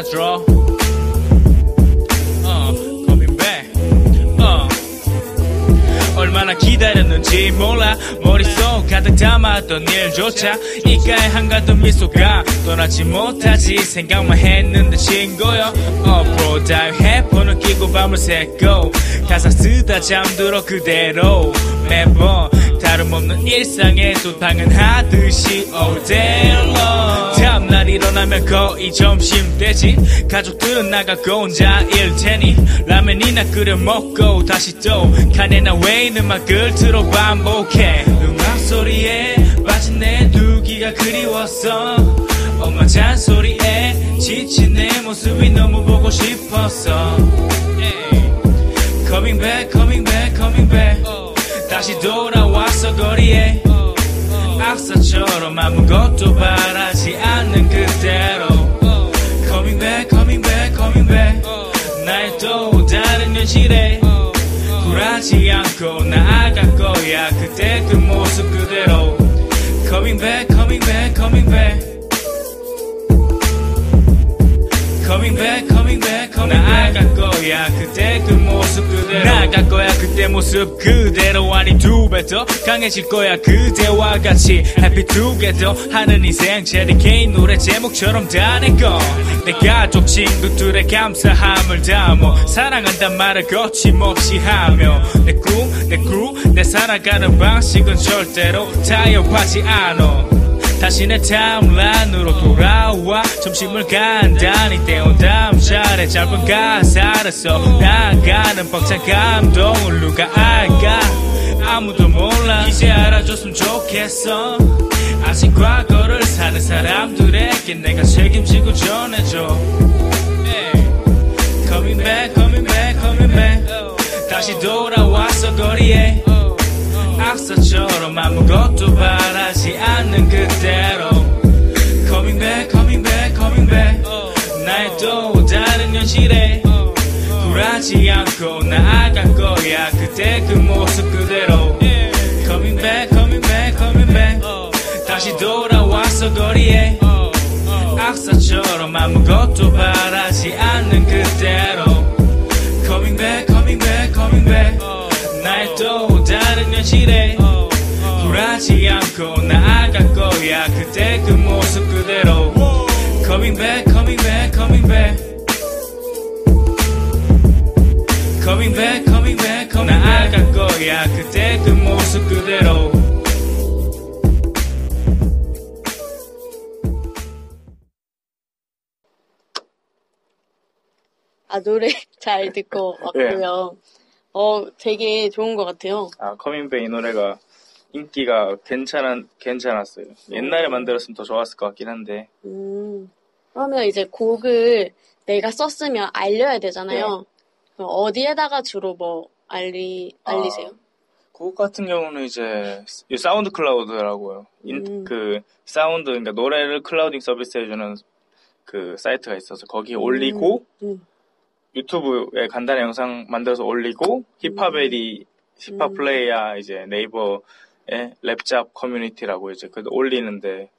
Speaker 3: Metro. Uh, coming back. Uh. 얼마나 기다렸는지 몰라 머릿속 가득 담았던 일조차 이가에 한가득 미소가 떠나지 못하지 생각만 했는데 친구여 앞으로 다 헤폰을 끼고 밤을 새고 가사 쓰다 잠들어 그대로 매번 다름없는 일상에 또 당연하듯이 all day long 일어나면 거의 점심때지? 가족들은 나가고 혼자 일 테니? 라면이나 끓여 먹고 다시 또 카네나 웨인 음악을 틀어 반복해. 음악 소리에 빠진 내 두기가 그리웠어. 엄마 잔소리에 지친 내 모습이 너무 보고 싶었어. Coming back, coming back, coming back. 다시 돌아왔어 거리에 악사처럼 아무것도 바라지 않는 그대로 Coming back, coming back, coming back 나의 또 다른 현실에 굴하지 않고 나아갈 거야 그때 그 모습 그대로 Coming back, coming back, coming back Coming back, coming back, coming 나아갈 거야 그때 그 모습 그대로. 나아갈 거야 그때 모습 그대로. 아니 두 배 더 강해질 거야 그대와 같이. Happy together. 하는 인생 제리케이 노래 제목처럼 다내거. 내 가족 친구들의 감사함을 담아 사랑한단 말을 거침없이 하며. 내 꿈, 내 크루, 내 살아가는 방식은 절대로 타협하지 않아 다시 내 타임라인으로 돌아와. 점심을 간단히 때운 다음 차례 짧은 가사를 써 나가는 벅찬 감동을 누가 알까? 아무도 몰라. 이제 알아줬으면 좋겠어. 아직 과거를 사는 사람들에게 내가 책임지고 전해줘. Coming back, coming back, coming back. 다시 돌아왔어 거리에 악사처럼 아무것도 바라지 않는 그대로. Coming back, coming back, coming back. 나의 또 다른 현실에 굴하지 않고 나아갈 거야. 그때 그 모습 그대로. Coming back, coming back,
Speaker 8: 다시 돌아왔어 거리에 악사처럼 아무것도 바라지 않는 그대로 현실에 굴하지 않고 나아갈 거야 그때 그 모습 그대로 Coming back coming back coming back Coming back coming back coming 나아갈 거야 그때 그 모습 그대로
Speaker 4: 아, 노래 잘 듣고 왔고요. 어, 되게 좋은 것 같아요.
Speaker 3: 아, 커밍베이 노래가 인기가 괜찮은, 괜찮았어요. 옛날에 만들었으면 더 좋았을 것 같긴 한데.
Speaker 4: 음, 그러면 이제 곡을 내가 썼으면 알려야 되잖아요. 그럼 어디에다가 주로 뭐 알리, 알리세요?
Speaker 3: 아, 그것 같은 경우는 이제 이 사운드 클라우드라고요. 인-
Speaker 4: 음.
Speaker 3: 그 사운드 그러니까 노래를 clouding 서비스 해주는 그 사이트가 있어서 거기에 올리고
Speaker 4: 음.
Speaker 3: 유튜브에 간단한 영상 만들어서 올리고 힙합엘이 힙합
Speaker 4: 음.
Speaker 3: 플레이야 이제 네이버에 랩잡 커뮤니티라고 이제 그 올리는데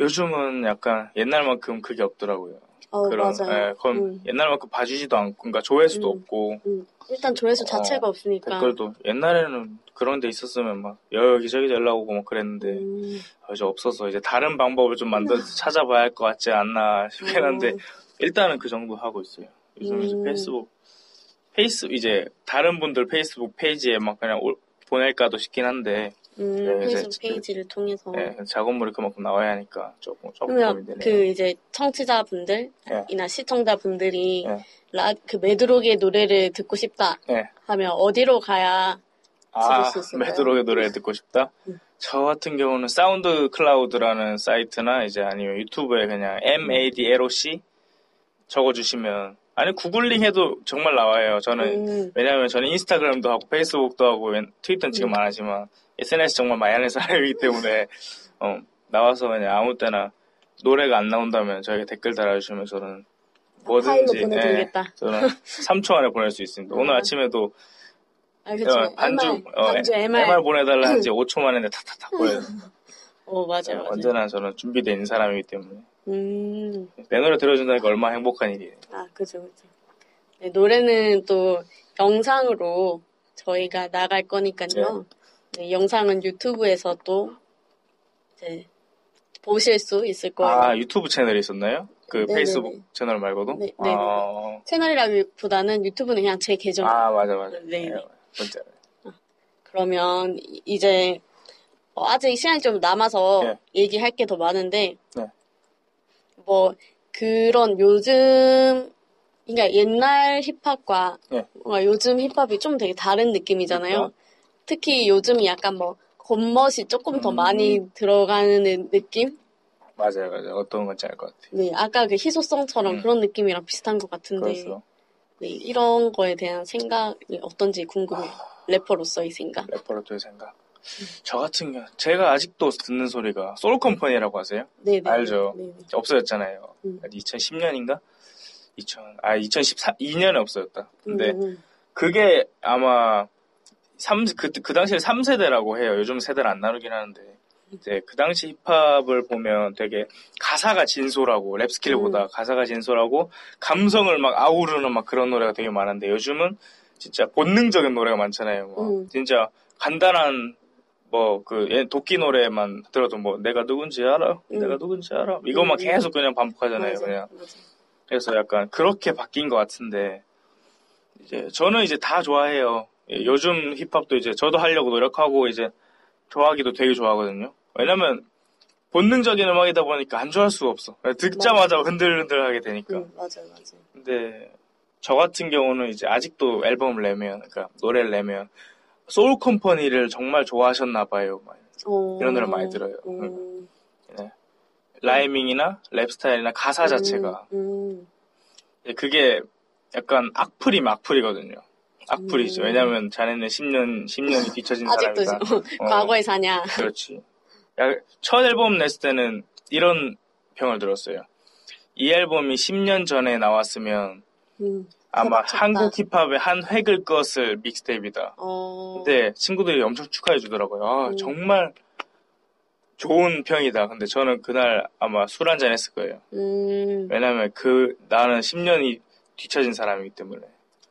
Speaker 3: 요즘은 약간 옛날만큼 그게 없더라고요.
Speaker 4: 어,
Speaker 3: 그런
Speaker 4: 맞아요.
Speaker 3: 예, 그럼
Speaker 4: 음.
Speaker 3: 옛날만큼 봐주지도 않고 그러니까 조회수도
Speaker 4: 음.
Speaker 3: 없고
Speaker 4: 음, 일단 조회수
Speaker 3: 어,
Speaker 4: 자체가 없으니까.
Speaker 3: 댓글도 옛날에는 그런 데 있었으면 막 여기저기 연락 오고 막 그랬는데
Speaker 4: 음,
Speaker 3: 어, 이제 없어서 이제 다른 방법을 좀 만들어서 찾아봐야 할 것 같지 않나 싶긴 한데
Speaker 4: 어,
Speaker 3: 일단은 그 정도 하고 있어요. 이제
Speaker 4: 음.
Speaker 3: 페이스북 페이스 이제 다른 분들 페이스북 페이지에 막 그냥 올- 보낼까도 싶긴 한데
Speaker 4: 음,
Speaker 3: 네,
Speaker 4: 페이스북 페이지를 통해서.
Speaker 3: 예, 작업물이 그만큼 나와야 하니까 조금 조금 고민되네요.
Speaker 4: 그 이제 청취자분들이나
Speaker 3: 예.
Speaker 4: 시청자분들이
Speaker 3: 예.
Speaker 4: 라, 그 메드록의 노래를 듣고 싶다
Speaker 3: 예.
Speaker 4: 하면 어디로 가야
Speaker 3: 아,
Speaker 4: 들을 수 있을까요?
Speaker 3: 메드록의 노래 듣고 싶다?
Speaker 4: 음.
Speaker 3: 저 같은 경우는 사운드 클라우드라는 사이트나 이제 아니면 유튜브에 그냥 MADLOC 적어주시면 아니 구글링 해도 정말 나와요. 저는
Speaker 4: 음,
Speaker 3: 왜냐하면 저는 인스타그램도 하고 페이스북도 하고 웬- 트위터는 지금
Speaker 4: 음.
Speaker 3: 안 하지만 SNS 정말 많이 하는 사람이기 때문에 어, 나와서 그냥 아무 때나 노래가 안 나온다면 저에게 댓글 달아주시면 저는 뭐든지
Speaker 4: 보내드리겠다.
Speaker 3: 저는 3초 안에 보낼 수 있습니다. 오늘
Speaker 4: 아.
Speaker 3: 아침에도
Speaker 4: 아.
Speaker 3: 어, 반주
Speaker 4: MR,
Speaker 3: 어,
Speaker 4: 반주 MR.
Speaker 3: MR 보내달라 한지 5초 만에 탁탁탁 보내요.
Speaker 4: 어, 맞아요, 맞아요.
Speaker 3: 언제나 저는 있는 사람이기 때문에
Speaker 4: 음,
Speaker 3: 내 노래 들어준다니까 얼마나 행복한 일이에요.
Speaker 4: 아, 그죠, 그죠. 네, 노래는 또 영상으로 저희가 나갈 거니까요. 네, 영상은 유튜브에서 또 이제 보실 수 있을 거예요.
Speaker 3: 아 유튜브 채널이 있었나요? 그
Speaker 4: 네네네.
Speaker 3: 페이스북 채널 말고도?
Speaker 4: 네.
Speaker 3: 아,
Speaker 4: 채널이라기보다는 유튜브는 그냥 제 계정.
Speaker 3: 아 맞아 맞아.
Speaker 4: 네, 네.
Speaker 3: 진짜.
Speaker 4: 그러면 이- 이제 어, 아직 시간이 좀 남아서
Speaker 3: 네.
Speaker 4: 얘기할 게 더 많은데
Speaker 3: 네.
Speaker 4: 뭐 그런 요즘 그러니까 옛날 힙합과
Speaker 3: 네.
Speaker 4: 뭔가 요즘 힙합이 좀 되게 다른 느낌이잖아요.
Speaker 3: 그렇죠.
Speaker 4: 특히 요즘이 약간 뭐 겉멋이 조금 더
Speaker 3: 음.
Speaker 4: 많이 들어가는 느낌?
Speaker 3: 맞아요 맞아요. 어떤 건지 알 것 같아요.
Speaker 4: 네, 아까 그 희소성처럼
Speaker 3: 음.
Speaker 4: 그런 느낌이랑 비슷한 것 같은데
Speaker 3: 그렇죠.
Speaker 4: 네, 이런 거에 대한 생각이 어떤지 궁금해요. 래퍼로서의 생각.
Speaker 3: 래퍼로서의 생각. 저 같은 경우 제가 아직도 듣는 소리가 소울컴퍼니라고 하세요?
Speaker 4: 네, 네.
Speaker 3: 알죠.
Speaker 4: 네, 네.
Speaker 3: 없어졌잖아요.
Speaker 4: 음.
Speaker 3: 2010년인가? 2000, 아, 2014, 2년에 없어졌다. 근데
Speaker 4: 음, 음.
Speaker 3: 그게 아마 3, 그, 그 당시에 3세대라고 해요. 요즘 세대를 안 나누긴 하는데. 이제 그 당시 힙합을 보면 되게 가사가 진솔하고 랩 스킬보다
Speaker 4: 음.
Speaker 3: 가사가 진솔하고 감성을 막 아우르는 막 그런 노래가 되게 많은데 요즘은 진짜 본능적인 노래가 많잖아요. 뭐
Speaker 4: 음.
Speaker 3: 진짜 간단한 뭐그 도끼 노래만 들어도 뭐 내가 누군지 알아?
Speaker 4: 음.
Speaker 3: 내가 누군지 알아? 이것만
Speaker 4: 음.
Speaker 3: 계속 그냥 반복하잖아요.
Speaker 4: 맞아,
Speaker 3: 그냥
Speaker 4: 맞아.
Speaker 3: 그래서 약간 그렇게 바뀐 것 같은데 이제 저는 이제 다 좋아해요. 예, 요즘 힙합도 이제 저도 하려고 노력하고 이제 좋아하기도 되게 좋아하거든요. 왜냐면 본능적인 음악이다 보니까 안 좋아할 수가 없어. 듣자마자 흔들흔들하게 되니까.
Speaker 4: 음, 맞아요, 맞아요.
Speaker 3: 근데 저 같은 경우는 이제 아직도 앨범을 내면, 그러니까 노래를 내면 소울 컴퍼니를 정말 좋아하셨나 봐요. 이런 노래 많이 들어요.
Speaker 4: 음,
Speaker 3: 라이밍이나 랩 스타일이나 가사 자체가
Speaker 4: 음,
Speaker 3: 예, 그게 약간 악플이 악플이거든요. 악플이죠.
Speaker 4: 음.
Speaker 3: 왜냐면 자네는 10년, 10년이 뒤처진
Speaker 4: 아직도
Speaker 3: 사람이다. 어,
Speaker 4: 과거에 사냐.
Speaker 3: 그렇지. 야, 첫 앨범 냈을 때는 이런 평을 들었어요. 이 앨범이 10년 전에 나왔으면
Speaker 4: 음,
Speaker 3: 아마
Speaker 4: 대박 쳤다.
Speaker 3: 한국 힙합의 한 획을 그었을 믹스테이프이다.
Speaker 4: 어,
Speaker 3: 근데 친구들이 엄청 축하해 주더라고요. 아,
Speaker 4: 음.
Speaker 3: 정말 좋은 평이다. 근데 저는 그날 아마 술 한 잔 했을 거예요.
Speaker 4: 음,
Speaker 3: 왜냐면 그 나는 10년이 뒤처진 사람이기 때문에.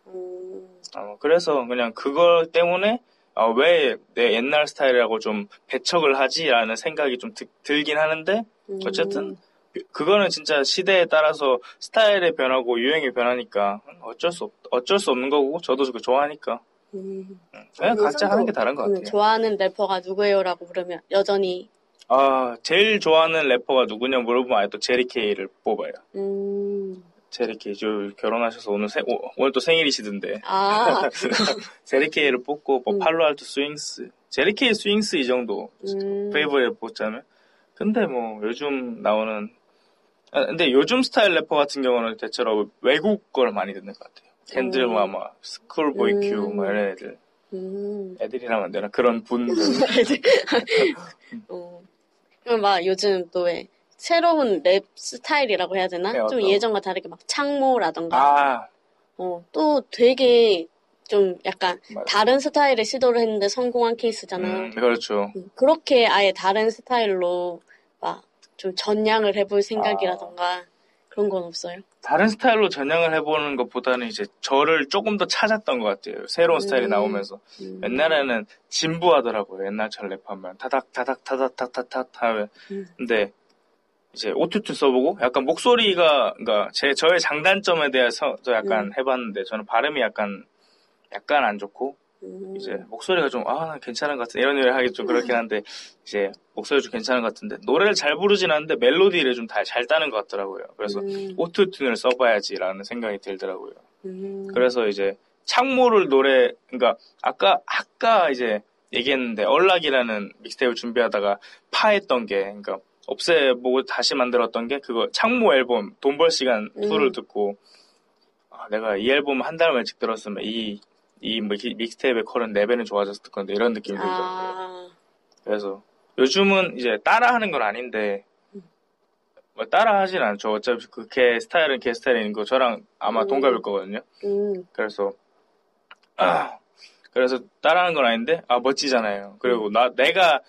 Speaker 4: 음,
Speaker 3: 어, 그래서 그냥 그거 때문에 아, 왜내 옛날 스타일이라고 좀 배척을 하지라는 생각이 좀 드- 들긴 하는데
Speaker 4: 음.
Speaker 3: 어쨌든 그거는 진짜 시대에 따라서 스타일이 변하고 유행이 변하니까 어쩔 수 없, 어쩔 수 없는 거고 저도 그거 좋아하니까
Speaker 4: 음.
Speaker 3: 그냥 각자 하는 게 다른 것
Speaker 4: 그러면
Speaker 3: 같아요.
Speaker 4: 좋아하는 래퍼가 누구예요라고 물으면 여전히
Speaker 3: 아 제일 좋아하는 래퍼가 누구냐 물어보면 아예 또 제리 케이를 뽑아요.
Speaker 4: 음,
Speaker 3: 제리 케이 저 결혼하셔서 오늘 생- 오, 오늘 또 생일이시던데
Speaker 4: 아,
Speaker 3: 제리 케이를 뽑고 뭐
Speaker 4: 음.
Speaker 3: 팔로알토 스윙스 제리 케이 스윙스 이 정도
Speaker 4: 음.
Speaker 3: 페이버에 뽑자면 근데 뭐 요즘 나오는 아, 근데 요즘 스타일 래퍼 같은 경우는 대체로 외국 걸 많이 듣는 것 같아요. 켄드릭
Speaker 4: 음.
Speaker 3: 라마, 스쿨보이
Speaker 4: 음.
Speaker 3: 큐, 뭐 이런 애들.
Speaker 4: 음.
Speaker 3: 애들이라면 안 되나? 그런 분들.
Speaker 4: 어. 그럼 막 요즘 또 왜 새로운 랩 스타일이라고 해야 되나?
Speaker 3: 네,
Speaker 4: 좀? 예전과 다르게 막 창모라던가
Speaker 3: 아,
Speaker 4: 어, 또 되게 좀 약간
Speaker 3: 맞아.
Speaker 4: 다른 스타일의 시도를 했는데 성공한 케이스잖아요.
Speaker 3: 음, 그렇죠.
Speaker 4: 음, 그렇게 아예 다른 스타일로 막 좀 전향을 해볼 생각이라던가 그런 건 없어요?
Speaker 3: 다른 스타일로 전향을 해보는 것보다는 이제 저를 조금 더 찾았던 것 같아요. 새로운 스타일이
Speaker 4: 음.
Speaker 3: 나오면서.
Speaker 4: 음.
Speaker 3: 옛날에는 진부하더라고요. 옛날처럼 랩하면. 타닥, 타닥, 타닥, 타닥, 타닥 하면.
Speaker 4: 음.
Speaker 3: 근데 이제 오투투 써보고 약간 목소리가, 그러니까 제, 저의 장단점에 대해서 저 약간
Speaker 4: 음.
Speaker 3: 해봤는데 저는 발음이 약간, 약간 안 좋고
Speaker 4: 음.
Speaker 3: 이제 목소리가 좀, 아, 난 괜찮은 것 같은, 이런 일 하기 좀 그렇긴 한데, 이제 목소리 좀 괜찮은 것 같은데, 노래를 잘 부르진 않는데 멜로디를 좀 잘 따는 것 같더라고요. 그래서
Speaker 4: 음.
Speaker 3: 오토튠을 써봐야지라는 생각이 들더라고요.
Speaker 4: 음.
Speaker 3: 그래서 이제 창모를 노래, 그러니까 아까, 아까 이제 얘기했는데, 얼락이라는 믹스테이프를 준비하다가 파했던 게, 그러니까 없애보고 다시 만들었던 게 그거 창모 앨범 돈벌 시간
Speaker 4: 음.
Speaker 3: 2를 듣고, 아, 내가 이 앨범 한 달만 일찍 들었으면 이, 이 믹스테이프의 컬은 4배는 좋아졌을 건데, 이런 느낌이 들더라고요.
Speaker 4: 아,
Speaker 3: 그래서 요즘은 이제 따라하는 건 아닌데 뭐 따라하진 않죠. 어차피 그 걔 스타일은 걔 스타일인 거 저랑 아마
Speaker 4: 음.
Speaker 3: 동갑일 거거든요.
Speaker 4: 음.
Speaker 3: 그래서 아, 그래서 따라하는 건 아닌데 아 멋지잖아요. 그리고 나 내가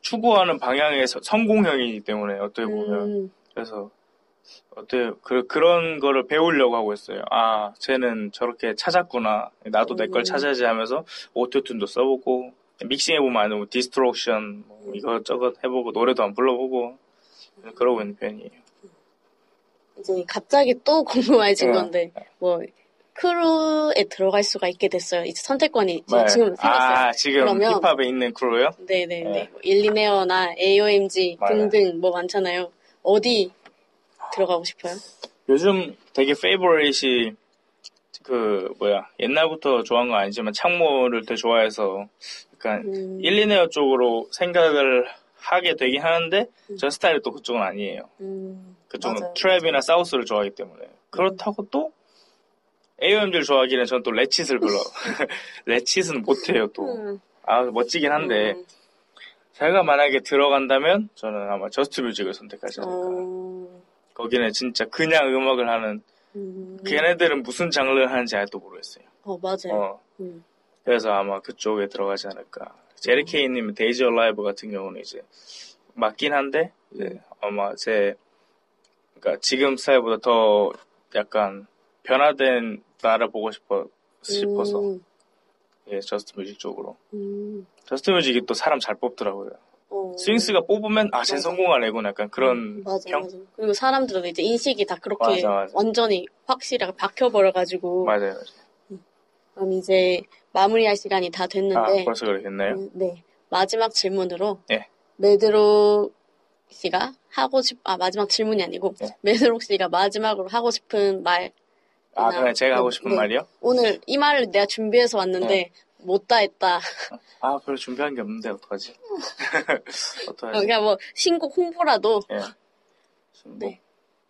Speaker 3: 추구하는 방향의 서- 성공형이기 때문에 어떻게 보면
Speaker 4: 음.
Speaker 3: 그래서 어때 그 그런 거를 배우려고 하고 있어요. 아 쟤는 저렇게 찾았구나. 나도 내걸
Speaker 4: 음.
Speaker 3: 찾아야지 하면서 autotune도 써보고 믹싱해 보면 아는 뭐 distortion 뭐 이것저것 해보고 노래도 안 불러보고 그러고 있는 편이에요.
Speaker 4: 이제 갑자기 또 궁금해진
Speaker 3: 네.
Speaker 4: 건데, 뭐, 크루에 들어갈 수가 있게 됐어요. 이제 선택권이
Speaker 3: 네.
Speaker 4: 지금 생겼어요.
Speaker 3: 아 지금
Speaker 4: 그러면-
Speaker 3: 힙합에 있는 크루요?
Speaker 4: 네네네.
Speaker 3: 네.
Speaker 4: 뭐 일리네어나 AOMG
Speaker 3: 맞아요.
Speaker 4: 등등 뭐 많잖아요. 어디 들어가고 싶어요?
Speaker 3: 요즘 되게 페이보릿이 그 뭐야 옛날부터 좋아한 건 아니지만 창모를 되게 좋아해서 약간
Speaker 4: 음.
Speaker 3: 일리네어 쪽으로 생각을 하게 되긴 하는데 저 스타일이 또 그쪽은 아니에요.
Speaker 4: 음,
Speaker 3: 그쪽은
Speaker 4: 맞아요.
Speaker 3: trap이나 south를 좋아하기 때문에 그렇다고 또 AOMG를 좋아하기는 전 또 ratchet을 별로 ratchet은 못해요 또.
Speaker 4: 음,
Speaker 3: 아 멋지긴 한데
Speaker 4: 음,
Speaker 3: 제가 만약에 들어간다면 저는 아마 저스트 뮤직을 선택하지 않을까.
Speaker 4: 어,
Speaker 3: 거기는 진짜 그냥 음악을 하는
Speaker 4: 음,
Speaker 3: 걔네들은 무슨 장르를 하는지 아직도 모르겠어요.
Speaker 4: 어, 맞아요.
Speaker 3: 어,
Speaker 4: 음,
Speaker 3: 그래서 아마 그쪽에 들어가지 않을까. Jerry.k님 Daze Alive 같은 경우는 이제 맞긴 한데 이제 아마 제 그러니까 지금 스타일보다 더 약간 변화된 나를 보고 싶어 싶어서.
Speaker 4: 음,
Speaker 3: 예 Just Music 쪽으로.
Speaker 4: 음,
Speaker 3: Just Music이 또 사람 잘 뽑더라고요.
Speaker 4: 어.
Speaker 3: Swings가 뽑으면 아, 쟤
Speaker 4: 맞아.
Speaker 3: 성공한 애구나 약간 그런
Speaker 4: 음, 맞아,
Speaker 3: 평
Speaker 4: 맞아. 그리고 사람들은 이제 인식이 다 그렇게
Speaker 3: 맞아, 맞아.
Speaker 4: 완전히 확실하게 박혀버려가지고.
Speaker 3: 맞아요. 맞아요.
Speaker 4: 그럼 이제 마무리할 시간이
Speaker 3: 다아
Speaker 4: 됐는데.
Speaker 3: 벌써 그러겠나요?
Speaker 4: 음, 네. 마지막 질문으로.
Speaker 3: 예.
Speaker 4: 메드로 씨가 하고 싶, 아, 마지막 질문이 아니고.
Speaker 3: 예.
Speaker 4: 메드로 씨가 마지막으로 하고 싶은 말.
Speaker 3: 아 그냥 제가 하고 싶은
Speaker 4: 네.
Speaker 3: 말이요?
Speaker 4: 오늘 이 말을 내가 준비해서 왔는데, 못다 했다.
Speaker 3: 아 별로 준비한 게 없는데 어떡하지? 어떡하지?
Speaker 4: 그냥 뭐, 신곡 홍보라도.
Speaker 3: 예.
Speaker 4: 네.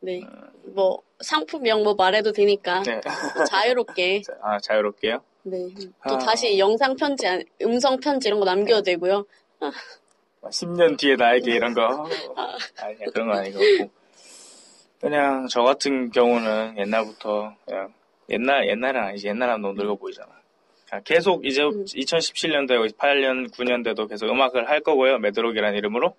Speaker 4: 네. 뭐, 상품명 뭐 말해도 되니까.
Speaker 3: 네.
Speaker 4: 뭐 자유롭게.
Speaker 3: 자, 아 자유롭게요?
Speaker 4: 네. 또
Speaker 3: 아.
Speaker 4: 다시 영상 편지, 음성 편지 이런 거 남겨도 되고요.
Speaker 3: 10년 뒤에 나에게 이런 거 아니야 그런 거 아니고 그냥 저 같은 경우는 옛날부터 그냥 옛날 옛날은 아니지 옛날은 너무 늙어 보이잖아. 그냥 계속 이제
Speaker 4: 음.
Speaker 3: 2017년도, 8년, 9년대도 계속 음악을 할 거고요. 매드록이라는 이름으로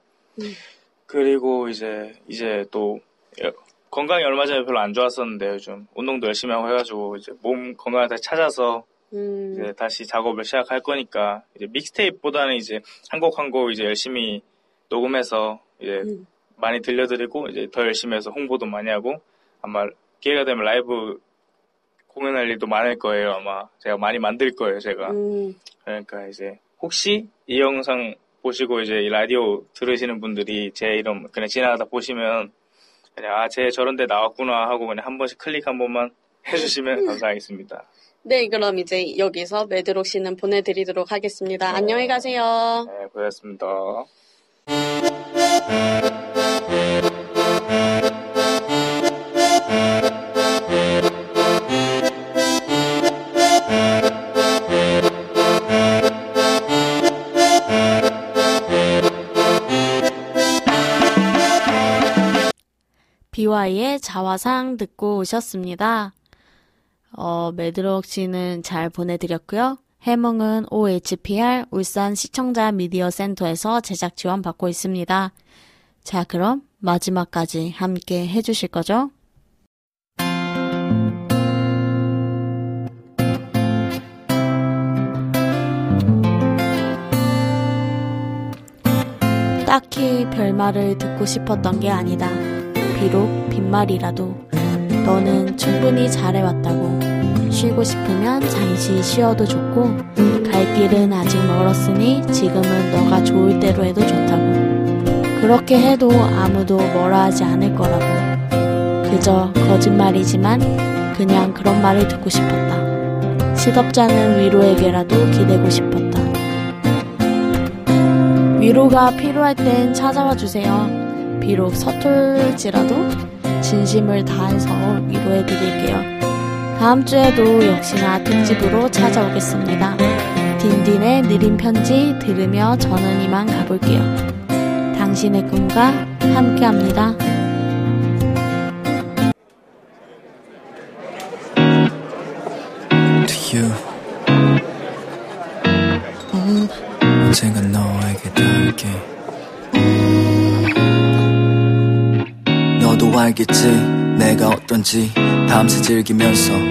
Speaker 3: 그리고 이제 이제 또 여- 건강이 얼마 전에 별로 안 좋았었는데 요즘 운동도 열심히 하고 해가지고 이제 몸 건강을 다시 찾아서
Speaker 4: 음,
Speaker 3: 이제 다시 작업을 시작할 거니까 이제 믹스테이프보다는 이제 한 곡 한 곡 이제 열심히 녹음해서 이제
Speaker 4: 음.
Speaker 3: 많이 들려드리고 이제 더 열심히 해서 홍보도 많이 하고 아마 기회가 되면 라이브 공연할 일도 많을 거예요 아마 제가 많이 만들 거예요 제가
Speaker 4: 음,
Speaker 3: 그러니까 이제 혹시 이 영상 보시고 이제 이 라디오 들으시는 분들이 제 이름 그냥 지나가다 보시면 그냥 아쟤 저런데 나왔구나 하고 그냥 한 번씩 클릭 한 번만 해주시면 감사하겠습니다.
Speaker 4: 네, 그럼 이제 여기서 매드록 씨는 보내드리도록 하겠습니다.
Speaker 3: 네.
Speaker 4: 안녕히 가세요.
Speaker 3: 네, 고맙습니다.
Speaker 1: BY의 자화상 듣고 오셨습니다. 어, 매드록 씨는 잘 보내드렸고요. 해몽은 OHPR 울산 시청자 미디어 센터에서 제작 지원 받고 있습니다. 자, 그럼 마지막까지 함께 해주실 거죠? 딱히 별말을 듣고 싶었던 게 아니다. 비록 빈말이라도 너는 충분히 잘해왔다고. 쉬고 싶으면 잠시 쉬어도 좋고 갈 길은 아직 멀었으니 지금은 너가 좋을 대로 해도 좋다고. 그렇게 해도 아무도 뭐라 하지 않을 거라고. 그저 거짓말이지만 그냥 그런 말을 듣고 싶었다. 시덥잖은 위로에게라도 기대고 싶었다. 위로가 필요할 땐 찾아와 주세요. 비록 서툴지라도 진심을 다해서 위로해 드릴게요. 다음 주에도 역시나 특집으로 찾아오겠습니다. 딘딘의 느린 편지 들으며 저는 이만 가볼게요. 당신의 꿈과 함께 합니다.
Speaker 9: 음, 언젠가 너에게 닿을게. 알겠지, 내가 어떤지 밤새 즐기면서